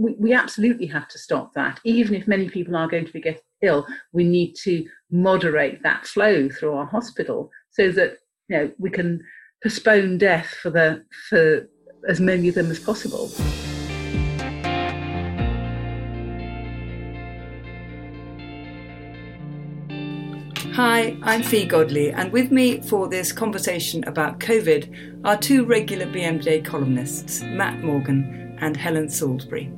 we, we absolutely have to stop that. Even if many people are going to be get ill, we need to moderate that flow through our hospital so that you know we can postpone death for the for as many of them as possible. Hi, I'm Fee Godlee, and with me for this conversation about COVID are two regular BMJ columnists, Matt Morgan and Helen Salisbury.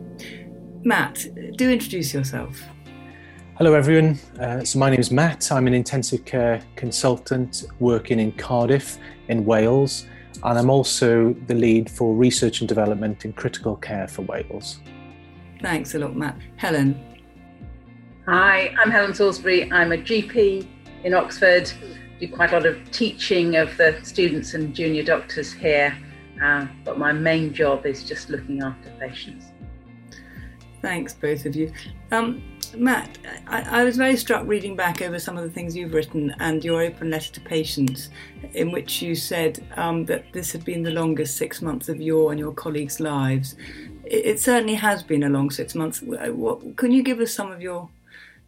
Matt, do introduce yourself. Hello, everyone. Uh, so, my name is Matt. I'm an intensive care consultant working in Cardiff, in Wales, and I'm also the lead for research and development in critical care for Wales. Thanks a lot, Matt. Helen. Hi, I'm Helen Salisbury. I'm a GP in Oxford, do quite a lot of teaching of the students and junior doctors here, uh, but my main job is just looking after patients. Thanks, both of you. Um, Matt, I, I, was very struck reading back over some of the things you've written and your open letter to patients, in which you said um, that this had been the longest six months of your and your colleagues' lives. It, it certainly has been a long six months. What, can you give us some of your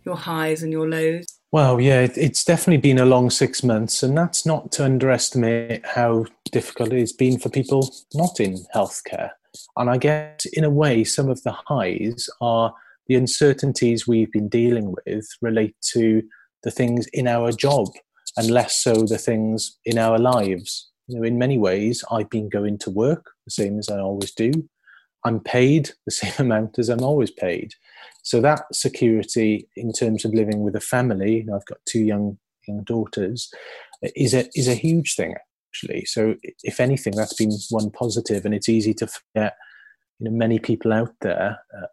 your highs and your lows? Well, yeah, it's definitely been a long six months, and that's not to underestimate how difficult it has been for people not in healthcare. And I guess, in a way, some of the highs are the uncertainties we've been dealing with relate to the things in our job and less so the things in our lives. You know, in many ways, I've been going to work the same as I always do. I'm paid the same amount as I'm always paid. So that security in terms of living with a family, you know, I've got two young young daughters, is a is a huge thing actually. So if anything, that's been one positive, and it's easy to forget. You know, many people out there uh,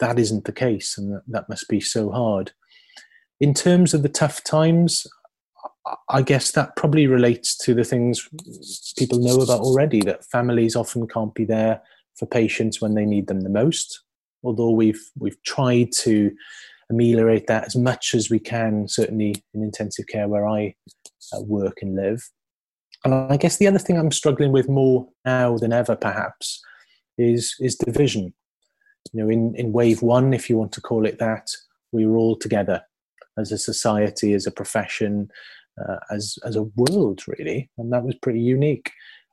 that isn't the case, and that, that must be so hard. In terms of the tough times, I guess that probably relates to the things people know about already that families often can't be there for patients when they need them the most although we've we've tried to ameliorate that as much as we can, certainly in intensive care where I uh, work and live. And I guess the other thing I'm struggling with more now than ever, perhaps, is is division. You know, in, in wave one, if you want to call it that, we were all together as a society, as a profession, uh, as as a world, really, and that was pretty unique.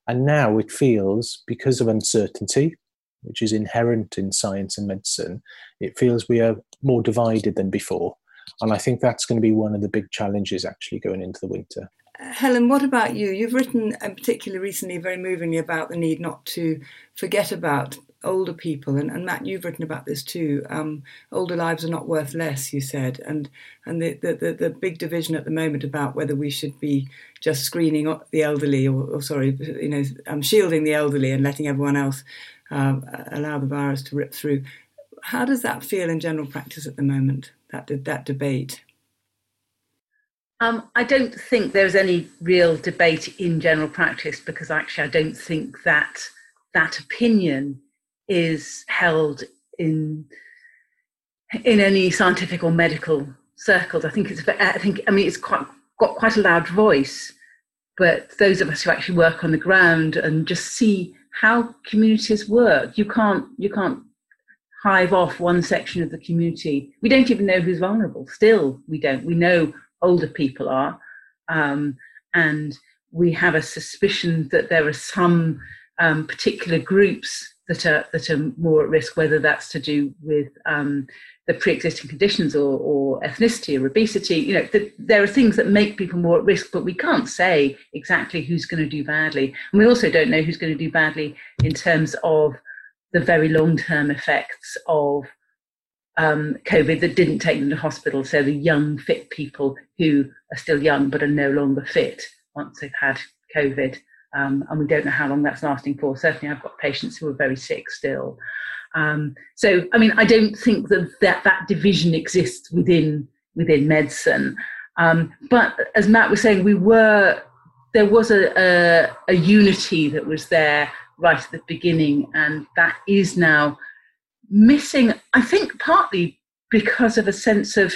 And now it feels, because of uncertainty, which is inherent in science and medicine, it feels we are more divided than before. And I think that's going to be one of the big challenges actually going into the winter. Helen, what about you? You've written, and particularly recently, very movingly about the need not to forget about older people, and, and Matt, you've written about this too. Um, older lives are not worth less, you said, and and the, the, the, big division at the moment about whether we should be just screening the elderly, or, or sorry, you know, um, shielding the elderly and letting everyone else um, allow the virus to rip through. How does that feel in general practice at the moment? That that debate. Um, I don't think there's any real debate in general practice because actually I don't think that that opinion is held in in any scientific or medical circles. I think it's I think I mean it's quite got quite a loud voice, but those of us who actually work on the ground and just see how communities work. You can't you can't hive off one section of the community. We don't even know who's vulnerable. Still, we don't. We know older people are, um, and we have a suspicion that there are some um, particular groups that are that are more at risk, whether that's to do with um, the pre-existing conditions or, or, ethnicity or obesity. You know, the, there are things that make people more at risk, but we can't say exactly who's going to do badly, and we also don't know who's going to do badly in terms of the very long-term effects of um, COVID that didn't take them to hospital. So the young, fit people who are still young but are no longer fit once they've had COVID. Um, and we don't know how long that's lasting for. Certainly, I've got patients who are very sick still. Um, so, I mean, I don't think that that, that division exists within within medicine. Um, but as Matt was saying, we were there was a, a, a unity that was there right at the beginning, and that is now missing. I think partly because of a sense of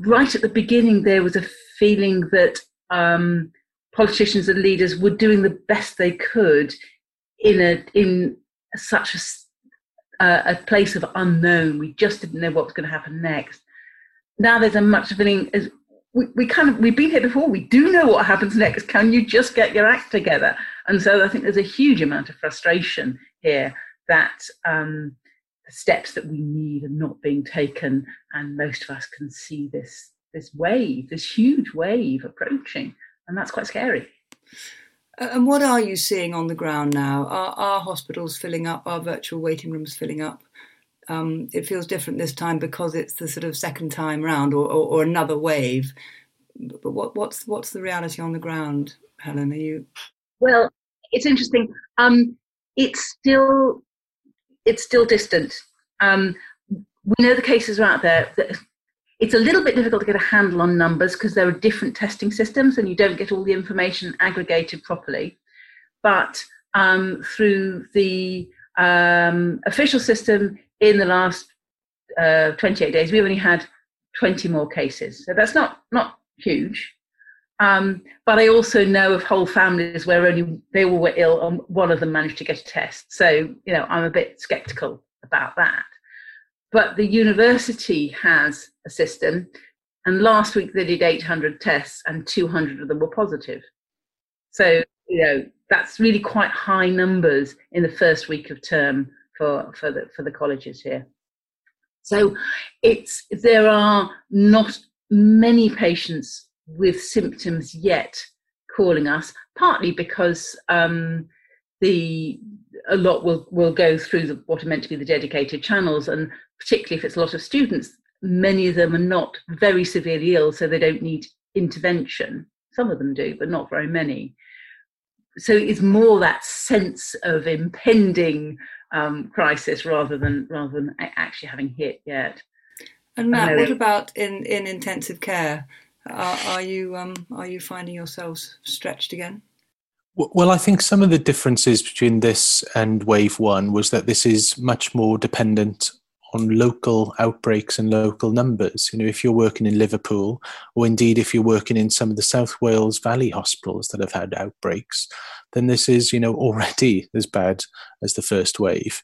right at the beginning there was a feeling that um, politicians and leaders were doing the best they could in a in such a uh, a place of unknown. We just didn't know what was going to happen next. Now there's a much feeling as we, we kind of we've been here before. We do know what happens next. Can you just get your act together? And so I think there's a huge amount of frustration here that um, steps that we need are not being taken, and most of us can see this this wave, this huge wave approaching, and that's quite scary. And what are you seeing on the ground now? Are, are hospitals filling up? Are virtual waiting rooms filling up? Um, it feels different this time because it's the sort of second time round or, or, or another wave. But what, what's what's the reality on the ground, Helen? Are you? Well, it's interesting. Um, it's still it's still distant. Um, we know the cases are out there. It's a little bit difficult to get a handle on numbers because there are different testing systems and you don't get all the information aggregated properly. But um, through the um, official system in the last uh, 28 days, we've only had 20 more cases. So that's not, not huge. Um, but I also know of whole families where only they all were ill and one of them managed to get a test. So, you know, I'm a bit skeptical about that. But the university has a system, and last week they did 800 tests and 200 of them were positive. So, you know, that's really quite high numbers in the first week of term for, for, the, for the colleges here. So it's, there are not many patients with symptoms yet calling us, partly because um, the a lot will will go through the, what are meant to be the dedicated channels, and particularly if it's a lot of students, many of them are not very severely ill, so they don't need intervention. Some of them do, but not very many. So it's more that sense of impending um, crisis rather than rather than actually having hit yet. And Matt, what about in, in intensive care? Are, are you um, are you finding yourselves stretched again? Well, I think some of the differences between this and wave one was that this is much more dependent on local outbreaks and local numbers. You know, if you're working in Liverpool, or indeed if you're working in some of the South Wales Valley hospitals that have had outbreaks, then this is, you know, already as bad as the first wave.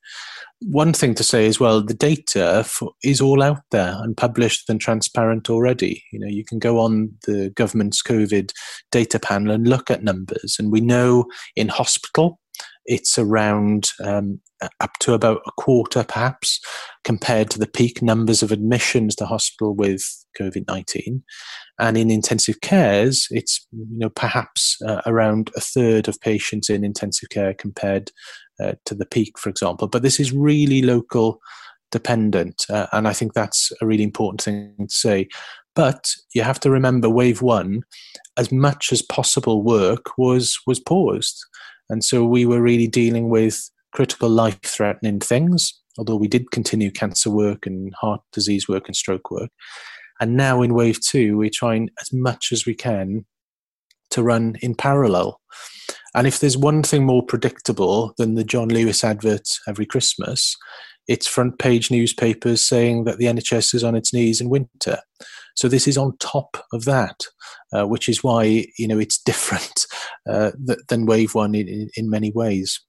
One thing to say as well the data for, is all out there and published and transparent already. You know you can go on the government's covid data panel and look at numbers. And we know in hospital it's around um, up to about a quarter perhaps compared to the peak numbers of admissions to hospital with covid-19 and in intensive cares it's you know perhaps uh, around a third of patients in intensive care compared uh, to the peak, for example. But this is really local dependent, uh, and I think that's a really important thing to say. But you have to remember, wave one, as much as possible work was was paused, and so we were really dealing with critical life-threatening things. Although we did continue cancer work and heart disease work and stroke work, and now in wave two, we're trying as much as we can to run in parallel. And if there's one thing more predictable than the John Lewis advert every Christmas, it's front page newspapers saying that the NHS is on its knees in winter. So this is on top of that, uh, which is why you know it's different uh, than Wave One in, in many ways.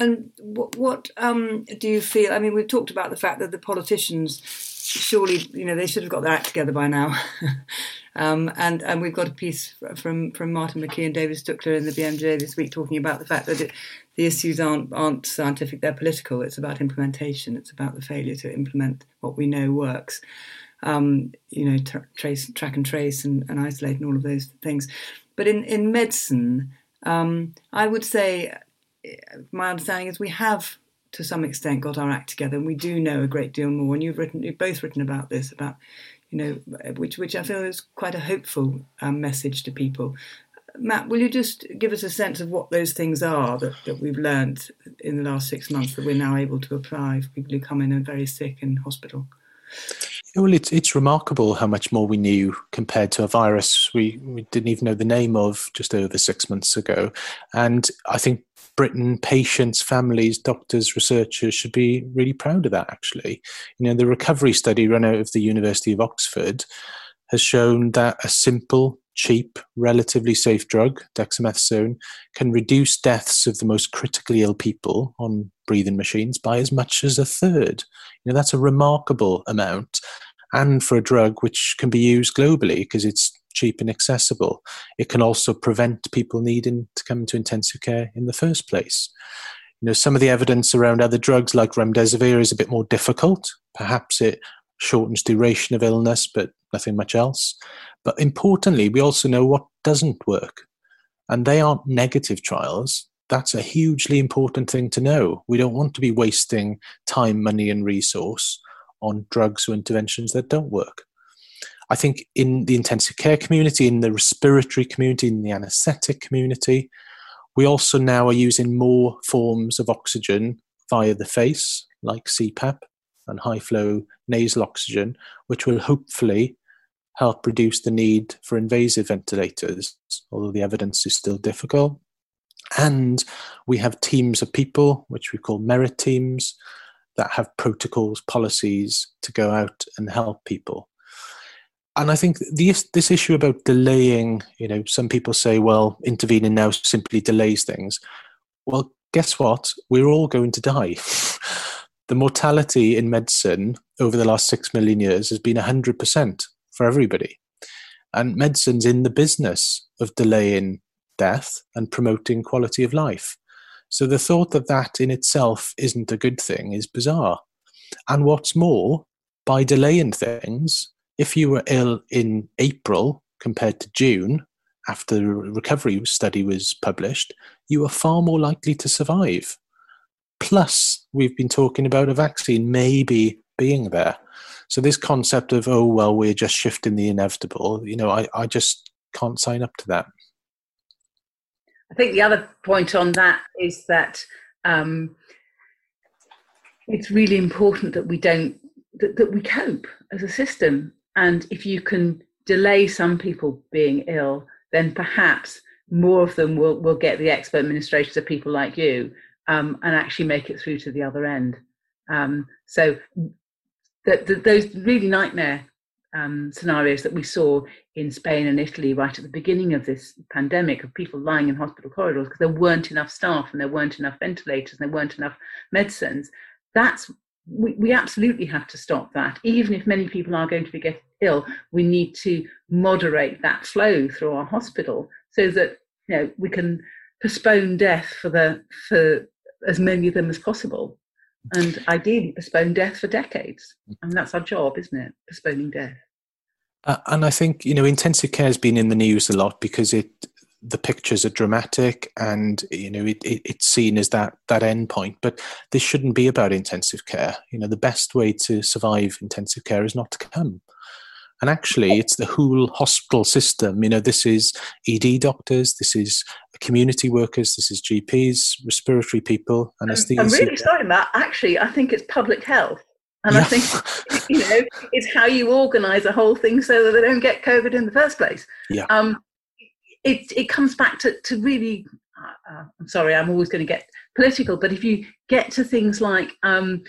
And what, what um, do you feel? I mean, we've talked about the fact that the politicians surely, you know, they should have got their act together by now. Um, and and we've got a piece from from Martin McKee and David Stuckler in the BMJ this week talking about the fact that it, the issues aren't aren't scientific; they're political. It's about implementation. It's about the failure to implement what we know works. Um, you know, tra- trace, track and trace, and, and, isolate, and all of those things. But in in medicine, um, I would say my understanding is we have to some extent got our act together, and we do know a great deal more. And you've written, you've both written about this about you know, which which I feel is quite a hopeful um, message to people. Matt, will you just give us a sense of what those things are that, that we've learned in the last six months that we're now able to apply for people who come in and very sick in hospital? Well, it's it's remarkable how much more we knew compared to a virus we, we didn't even know the name of just over six months ago. And I think Britain, patients, families, doctors, researchers should be really proud of that, actually. You know, the recovery study run out of the University of Oxford has shown that a simple cheap, relatively safe drug, dexamethasone, can reduce deaths of the most critically ill people on breathing machines by as much as a third. You know, that's a remarkable amount. And for a drug which can be used globally because it's cheap and accessible, it can also prevent people needing to come to intensive care in the first place. You know, some of the evidence around other drugs like remdesivir is a bit more difficult. Perhaps it shortens duration of illness, but nothing much else. But importantly, we also know what doesn't work. And they aren't negative trials. That's a hugely important thing to know. We don't want to be wasting time, money, and resource on drugs or interventions that don't work. I think in the intensive care community, in the respiratory community, in the anesthetic community, we also now are using more forms of oxygen via the face, like CPAP and high flow nasal oxygen, which will hopefully help reduce the need for invasive ventilators, although the evidence is still difficult. And we have teams of people, which we call merit teams, that have protocols, policies to go out and help people. And I think this this issue about delaying, you know, some people say, well, intervening now simply delays things. Well, guess what? We're all going to die. the mortality in medicine over the last six million years has been 100% for everybody. And medicine's in the business of delaying death and promoting quality of life. So the thought that that in itself isn't a good thing is bizarre. And what's more, by delaying things, if you were ill in April compared to June, after the recovery study was published, you are far more likely to survive. Plus, we've been talking about a vaccine maybe being there. So this concept of oh well we're just shifting the inevitable, you know, I, I just can't sign up to that. I think the other point on that is that um, it's really important that we don't that, that we cope as a system, and if you can delay some people being ill, then perhaps more of them will will get the expert administrators of people like you um, and actually make it through to the other end. Um, so that the, those really nightmare um, scenarios that we saw in Spain and Italy right at the beginning of this pandemic of people lying in hospital corridors because there weren't enough staff and there weren't enough ventilators and there weren't enough medicines. That's we, we absolutely have to stop that. Even if many people are going to be get ill, we need to moderate that flow through our hospital so that you know we can postpone death for the for as many of them as possible and ideally postpone death for decades. And that's our job, isn't it? Postponing death. Uh, and I think you know intensive care has been in the news a lot because it the pictures are dramatic and you know it, it, it's seen as that that end point but this shouldn't be about intensive care you know the best way to survive intensive care is not to come and actually, it's the whole hospital system. You know, this is ED doctors, this is community workers, this is GPs, respiratory people, and I'm really sorry, Matt. Actually, I think it's public health. And yeah. I think, you know, it's how you organise a whole thing so that they don't get COVID in the first place. Yeah. Um, it, it comes back to, to really, uh, uh I'm sorry, I'm always going to get political, but if you get to things like um,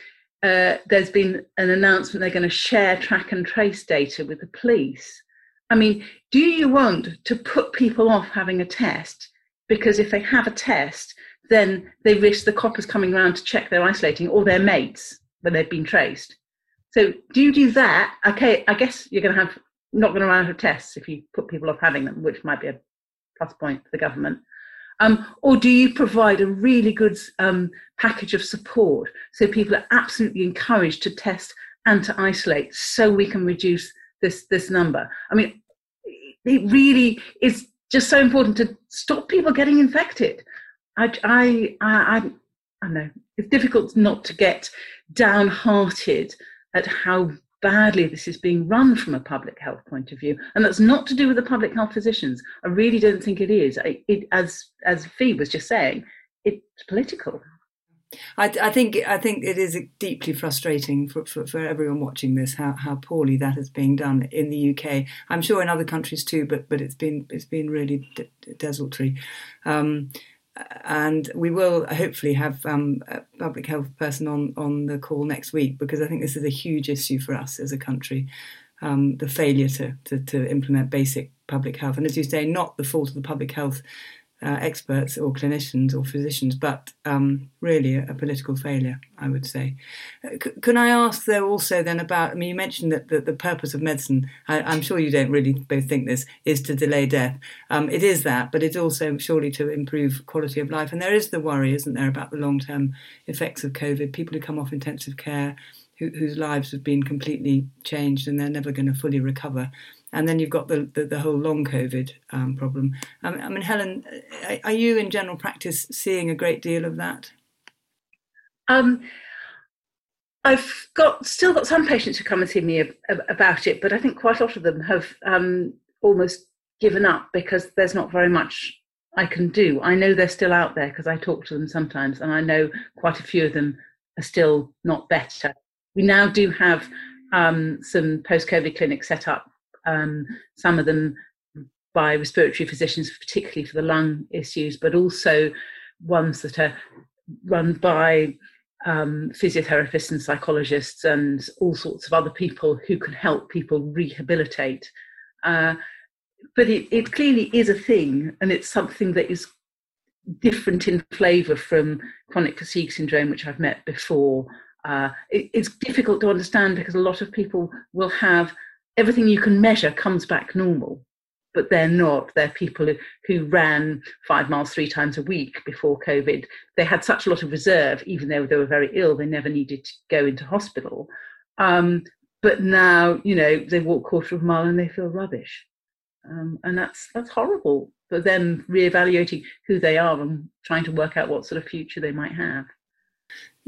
uh, there's been an announcement they're going to share track and trace data with the police. I mean, do you want to put people off having a test because if they have a test, then they risk the coppers coming around to check they're isolating or their mates when they've been traced. So, do you do that? Okay, I guess you're going to have not going to run out of tests if you put people off having them, which might be a plus point for the government. Um, or do you provide a really good um, package of support so people are absolutely encouraged to test and to isolate so we can reduce this, this number? I mean, it really is just so important to stop people getting infected. I, I, I, I, know it's difficult not to get downhearted at how badly this is being run from a public health point of view, and that's not to do with the public health physicians. I really don't think it is. It, it as as Fee was just saying, it's political. I, I, think I think it is deeply frustrating for, for, for, everyone watching this how, how poorly that is being done in the UK. I'm sure in other countries too, but but it's been it's been really desultory. Um, and we will hopefully have um, a public health person on on the call next week because I think this is a huge issue for us as a country. um, the failure to, to, to implement basic public health. And as you say, not the fault of the public health uh, experts or clinicians or physicians, but um, really a, a, political failure, I would say. Uh, c- can I ask, though, also then about? I mean, you mentioned that the, the purpose of medicine. I, am sure you don't really both think this is to delay death. Um, it is that, but it's also surely to improve quality of life. And there is the worry, isn't there, about the long-term effects of COVID? People who come off intensive care, who, whose lives have been completely changed, and they're never going to fully recover and then you've got the, the, the whole long COVID um, problem. Um, I mean, Helen, are you in general practice seeing a great deal of that? Um, I've got still got some patients who come and see me about it, but I think quite a lot of them have um, almost given up because there's not very much I can do. I know they're still out there because I talk to them sometimes, and I know quite a few of them are still not better. We now do have um, some post-COVID clinics set up um, some of them by respiratory physicians, particularly for the lung issues, but also ones that are run by um, physiotherapists and psychologists and all sorts of other people who can help people rehabilitate. Uh, but it, it clearly is a thing, and it's something that is different in flavour from chronic fatigue syndrome, which I've met before. Uh, it, it's difficult to understand because a lot of people will have everything you can measure comes back normal but they're not. They're people who, ran five miles three times a week before COVID. They had such a lot of reserve, even though they were very ill, they never needed to go into hospital. Um, but now, you know, they walk quarter of a mile and they feel rubbish. Um, and that's that's horrible for them reevaluating who they are and trying to work out what sort of future they might have.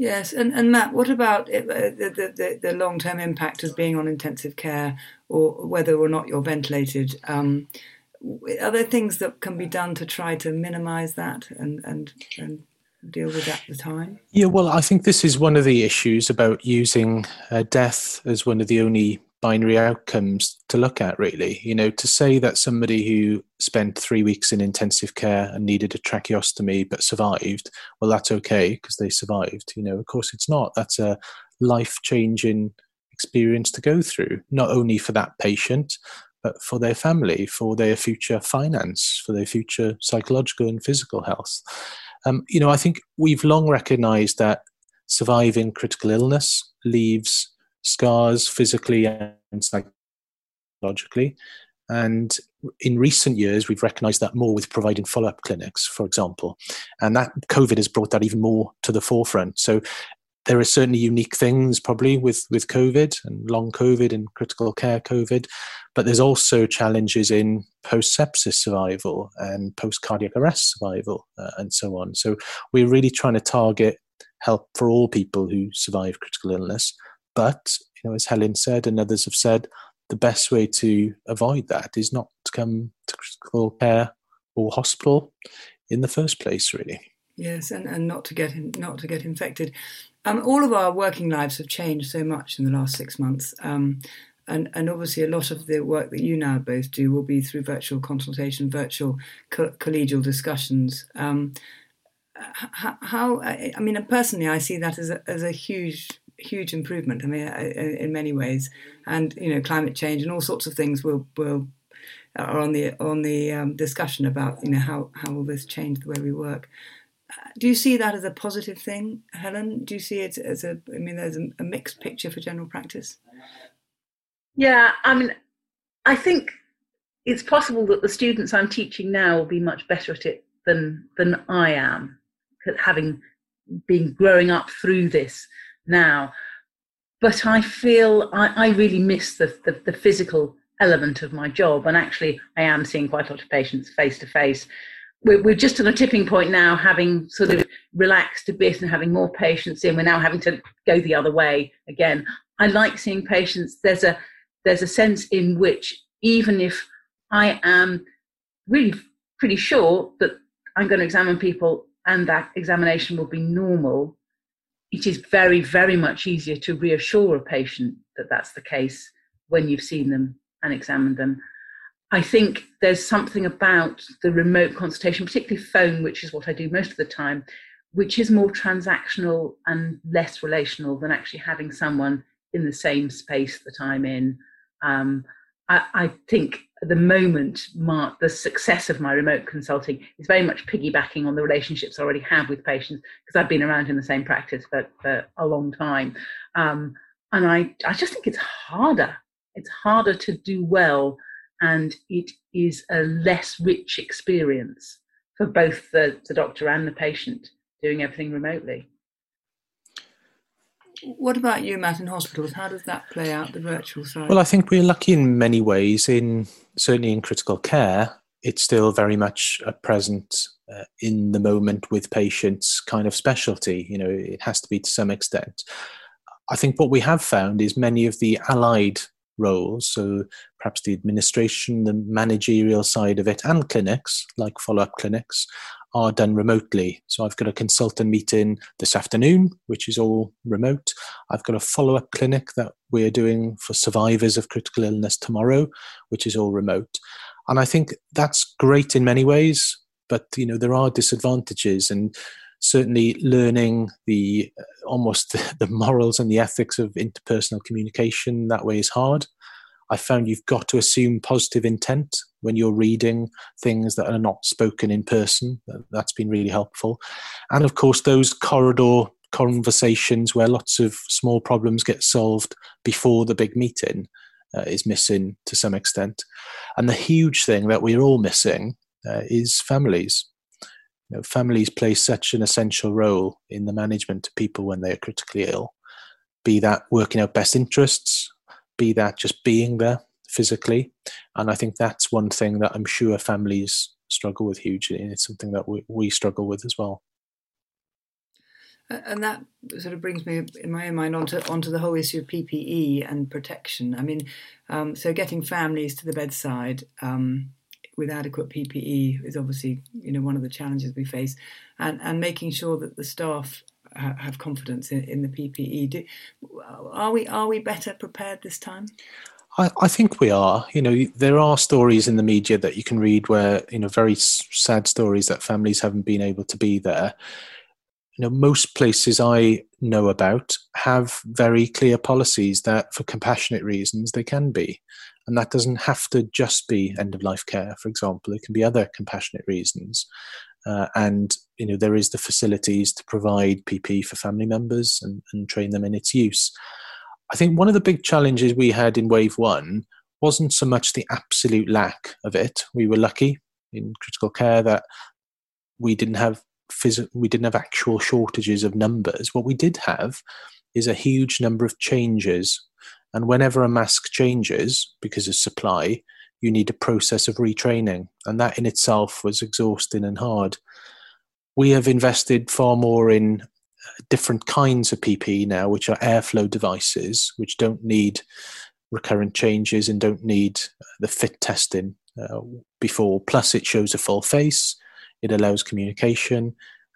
Yes, and, and Matt, what about uh, the, the, the long term impact of being on intensive care or whether or not you're ventilated? Um, are there things that can be done to try to minimise that and, and, and deal with that at the time? Yeah, well, I think this is one of the issues about using uh, death as one of the only binary outcomes to look at really. You know to say that somebody who spent three weeks in intensive care and needed a tracheostomy but survived well that's okay because they survived you know. Of course it's not. That's a life changing experience to go through not only for that patient but for their family for their future finance for their future psychological and physical health. Um, you know i think we've long recognized that surviving critical illness leaves scars physically and psychologically. And in recent years, we've recognized that more with providing follow up clinics, for example. And that COVID has brought that even more to the forefront. So there are certainly unique things probably with, with COVID and long COVID and critical care COVID, but there's also challenges in post sepsis survival and post cardiac arrest survival uh, and so on. So we're really trying to target help for all people who survive critical illness but, you know, as Helen said and others have said, the best way to avoid that is not to come to critical care or hospital in the first place, really. Yes, and, and not to get not to get infected. Um, all of our working lives have changed so much in the last six months. Um, and, and obviously, a lot of the work that you now both do will be through virtual consultation, virtual co- collegial discussions. Um, how, how, I mean, personally, I see that as a, as a huge huge improvement. I mean, uh, uh, in many ways, and you know, climate change and all sorts of things will will are on the on the um, discussion about you know how how will this change the way we work. Uh, do you see that as a positive thing, Helen? Do you see it as a? I mean, there's a, a mixed picture for general practice. Yeah, I mean, I think it's possible that the students I'm teaching now will be much better at it than than I am, having been growing up through this now. But I feel I, I really miss the, the, the physical element of my job. And actually, I am seeing quite a lot of patients face to face. We're just on a tipping point now, having sort of relaxed a bit and having more patients in. We're now having to go the other way again. I like seeing patients. There's a there's a sense in which even if I am really pretty sure that I'm going to examine people and that examination will be normal, it is very, very much easier to reassure a patient that that's the case when you've seen them and examined them. I think there's something about the remote consultation, particularly phone, which is what I do most of the time, which is more transactional and less relational than actually having someone in the same space that I'm in. Um, I, I, think at the moment, Mark, the success of my remote consulting is very much piggybacking on the relationships I already have with patients because I've been around in the same practice for, for a long time. Um, and I, I just think it's harder. It's harder to do well, and it is a less rich experience for both the, the doctor and the patient doing everything remotely. What about you, Matt, in hospitals? How does that play out, the virtual side? Well, I think we're lucky in many ways. In certainly in critical care, it's still very much a present uh, in the moment with patients kind of specialty. You know, it has to be to some extent. I think what we have found is many of the allied roles, so perhaps the administration, the managerial side of it, and clinics, like follow up clinics, are done remotely. So I've got a consultant meeting this afternoon, which is all remote. I've got a follow up clinic that we're doing for survivors of critical illness tomorrow, which is all remote. And I think that's great in many ways, but you know there are disadvantages and certainly learning the uh, almost the, the morals and the ethics of interpersonal communication that way is hard. I found you've got to assume positive intent when you're reading things that are not spoken in person. That's been really helpful. And of course, those corridor conversations where lots of small problems get solved before the big meeting uh, is missing to some extent. And the huge thing that we're all missing uh, is families. You know, families play such an essential role in the management of people when they are critically ill, be that working out best interests, be that just being there physically. And I think that's one thing that I'm sure families struggle with hugely, and it's something that we, we struggle with as well. And that sort of brings me, in my own mind, onto onto the whole issue of PPE and protection. I mean, um, so getting families to the bedside um, with adequate PPE is obviously, you know, one of the challenges we face, and and making sure that the staff have confidence in, in the PPE. Do, are we are we better prepared this time? I, I, think we are. You know, there are stories in the media that you can read where you know very sad stories that families haven't been able to be there. You know, most places I know about have very clear policies that, for compassionate reasons, they can be, and that doesn't have to just be end of life care. For example, it can be other compassionate reasons. Uh, and you know there is the facilities to provide PP for family members and, and train them in its use. I think one of the big challenges we had in wave one wasn't so much the absolute lack of it. We were lucky in critical care that we didn't have phys- we didn't have actual shortages of numbers. What we did have is a huge number of changes, and whenever a mask changes because of supply, you need a process of retraining, and that in itself was exhausting and hard. We have invested far more in different kinds of PPE now, which are airflow devices, which don't need recurrent changes and don't need the fit testing uh, before. Plus, it shows a full face, it allows communication,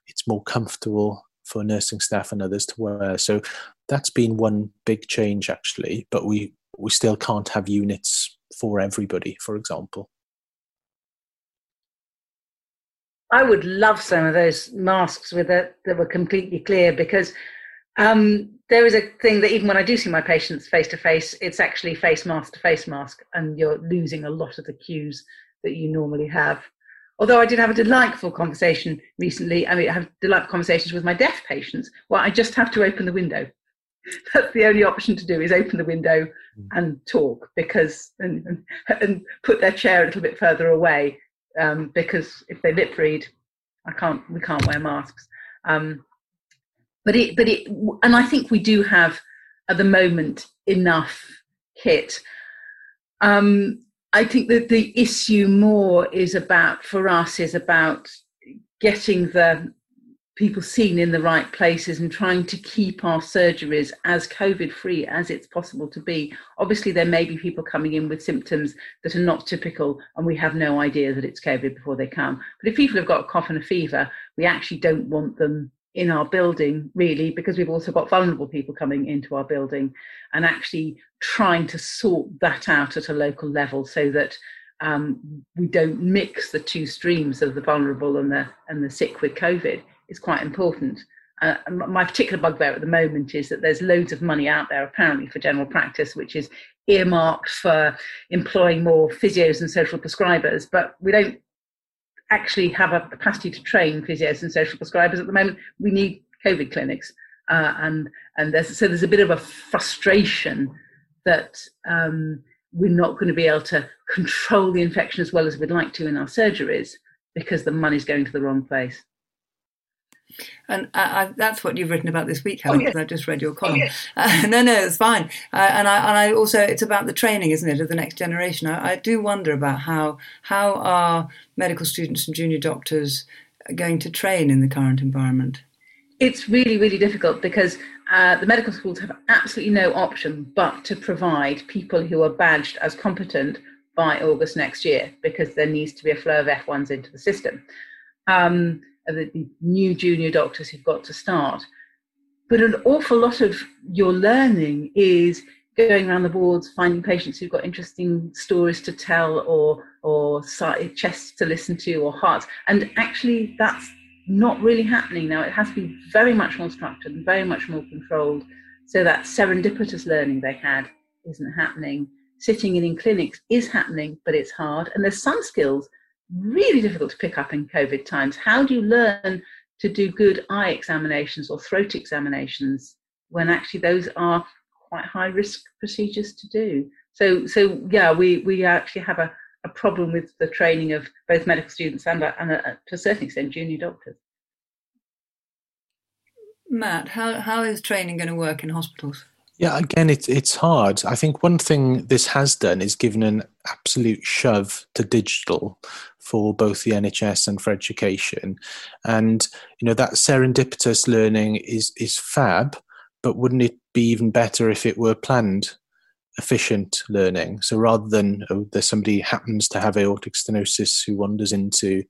it's more comfortable for nursing staff and others to wear. So that's been one big change actually, but we we still can't have units for everybody, for example. I would love some of those masks with a, that were completely clear because um, there is a thing that even when I do see my patients face to face, it's actually face mask to face mask, and you're losing a lot of the cues that you normally have. Although I did have a delightful conversation recently, I mean, I have delightful conversations with my deaf patients. Well, I just have to open the window. That's the only option to do is open the window mm. and talk because and, and, and put their chair a little bit further away um, because if they lip read, I can't. We can't wear masks. Um, but it, but it, and I think we do have at the moment enough kit. Um, I think that the issue more is about for us is about getting the people seen in the right places and trying to keep our surgeries as COVID free as it's possible to be. Obviously, there may be people coming in with symptoms that are not typical and we have no idea that it's COVID before they come. But if people have got a cough and a fever, we actually don't want them in our building really because we've also got vulnerable people coming into our building and actually trying to sort that out at a local level so that um, we don't mix the two streams of the vulnerable and the and the sick with COVID is quite important. Uh, my particular bugbear at the moment is that there's loads of money out there apparently for general practice, which is earmarked for employing more physios and social prescribers, but we don't actually have a capacity to train physios and social prescribers at the moment. We need COVID clinics, uh, and and there's, so there's a bit of a frustration that um, we're not going to be able to control the infection as well as we'd like to in our surgeries because the money's going to the wrong place. And I, I, that's what you've written about this week, Helen, because oh, I've just read your column. Oh, uh, no, no, it's fine. Uh, and I and I also it's about the training, isn't it, of the next generation. I, I, do wonder about how how are medical students and junior doctors going to train in the current environment. It's really, really difficult because uh, the medical schools have absolutely no option but to provide people who are badged as competent by August next year because there needs to be a flow of F1s into the system. Um, the, the new junior doctors who've got to start. But an awful lot of your learning is going around the wards, finding patients who've got interesting stories to tell or or chests to listen to or hearts. And actually, that's not really happening now. It has to be very much more structured and very much more controlled. So that serendipitous learning they had isn't happening. Sitting in in clinics is happening, but it's hard. And there's some skills really difficult to pick up in COVID times. How do you learn to do good eye examinations or throat examinations when actually those are quite high risk procedures to do? So, so yeah, we, we actually have a, a problem with the training of both medical students and, uh, and a, to a certain extent junior doctors. Matt, how, how is training going to work in hospitals? Yeah, again, it's it's hard. I think one thing this has done is given an absolute shove to digital for both the NHS and for education, and you know that serendipitous learning is is fab. But wouldn't it be even better if it were planned, efficient learning? So rather than oh, there's somebody happens to have aortic stenosis who wanders into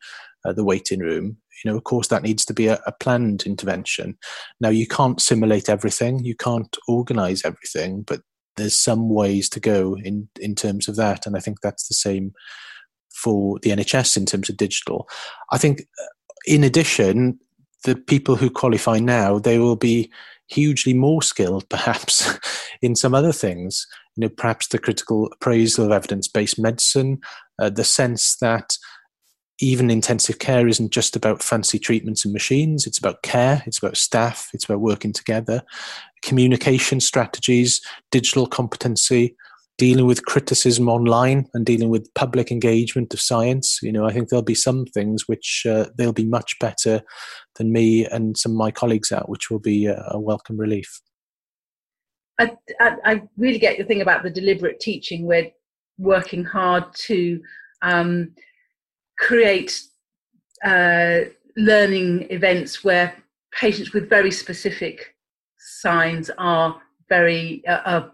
uh, the waiting room, you know, of course, that needs to be a, a, planned intervention. Now, you can't simulate everything, you can't organize everything, but there's some ways to go in in terms of that, and I think that's the same for the NHS in terms of digital. I think, uh, in addition, the people who qualify now they will be hugely more skilled, perhaps, in some other things. You know, perhaps the critical appraisal of evidence-based medicine, uh, the sense that even intensive care isn't just about fancy treatments and machines. It's about care, it's about staff, it's about working together, communication strategies, digital competency, dealing with criticism online and dealing with public engagement of science. You know, I think there'll be some things which uh, they'll be much better than me and some of my colleagues at, which will be a, a welcome relief. I, I, I, really get the thing about the deliberate teaching. We're working hard to um, create uh, learning events where patients with very specific signs are very uh, are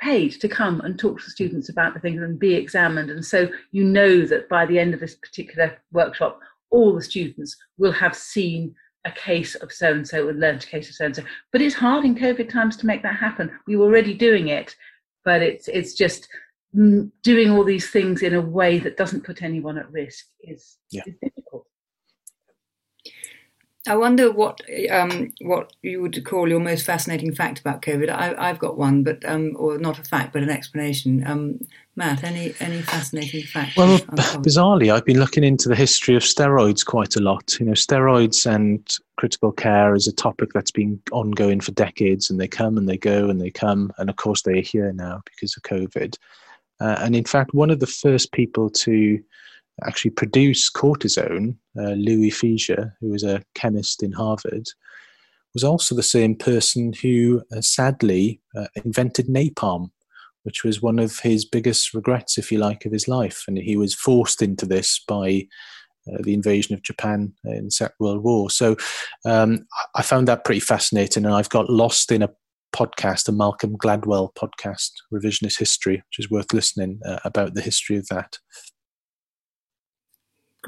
paid to come and talk to students about the things and be examined and so you know that by the end of this particular workshop all the students will have seen a case of so and so and learned a case of so and so but it's hard in covid times to make that happen we were already doing it but it's it's just doing all these things in a way that doesn't put anyone at risk is, yeah. is difficult. I wonder what um, what you would call your most fascinating fact about COVID. I, have got one, but um, or not a fact, but an explanation. Um, Matt, any any fascinating fact? Well, bizarrely, I've been looking into the history of steroids quite a lot. You know, steroids and critical care is a topic that's been ongoing for decades, and they come and they go and they come, and of course they are here now because of COVID. Uh, and in fact, one of the first people to actually produce cortisone, uh, Louis Fieser, who was a chemist in Harvard, was also the same person who uh, sadly uh, invented napalm, which was one of his biggest regrets, if you like, of his life. And he was forced into this by uh, the invasion of Japan in the Second World War. So um, I found that pretty fascinating, and I've got lost in a podcast, a Malcolm Gladwell podcast, Revisionist History, which is worth listening uh, about the history of that.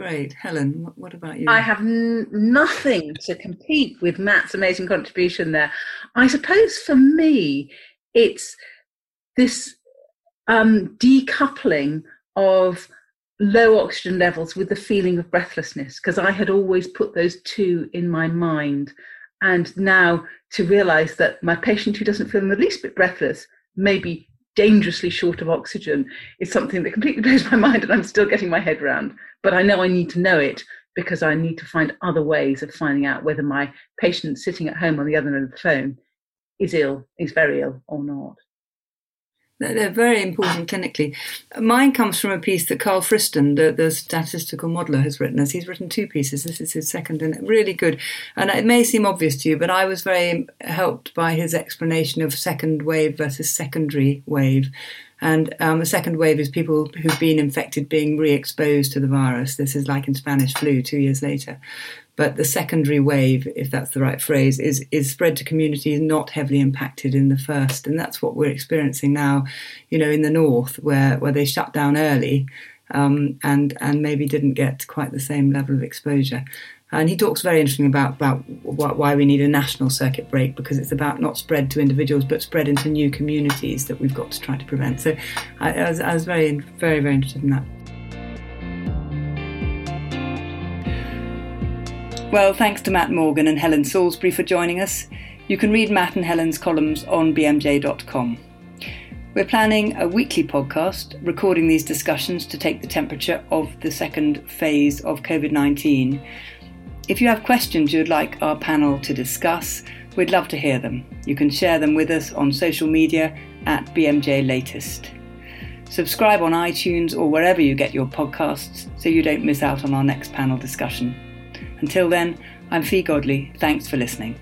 Great. Helen, what about you? I have n- nothing to compete with Matt's amazing contribution there. I suppose for me, it's this um, decoupling of low oxygen levels with the feeling of breathlessness, because I had always put those two in my mind And now to realize that my patient who doesn't feel in the least bit breathless may be dangerously short of oxygen is something that completely blows my mind and I'm still getting my head around. But I know I need to know it because I need to find other ways of finding out whether my patient sitting at home on the other end of the phone is ill, is very ill or not. They're very important clinically. Mine comes from a piece that Carl Friston, the, the, statistical modeler, has written. As he's written two pieces. This is his second, and really good. And it may seem obvious to you, but I was very helped by his explanation of second wave versus secondary wave. And um, a second wave is people who've been infected being re-exposed to the virus. This is like in Spanish flu two years later. But the secondary wave, if that's the right phrase, is is spread to communities not heavily impacted in the first, and that's what we're experiencing now. You know, in the north, where where they shut down early, um, and and maybe didn't get quite the same level of exposure. And he talks very interesting about, about why we need a national circuit break because it's about not spread to individuals but spread into new communities that we've got to try to prevent. So I, I was, I was very, very, very interested in that. Well, thanks to Matt Morgan and Helen Salisbury for joining us. You can read Matt and Helen's columns on bmj.com. We're planning a weekly podcast recording these discussions to take the temperature of the second phase of COVID 19. If you have questions you'd like our panel to discuss, we'd love to hear them. You can share them with us on social media at BMJ Latest. Subscribe on iTunes or wherever you get your podcasts so you don't miss out on our next panel discussion. Until then, I'm Fi Godlee. Thanks for listening.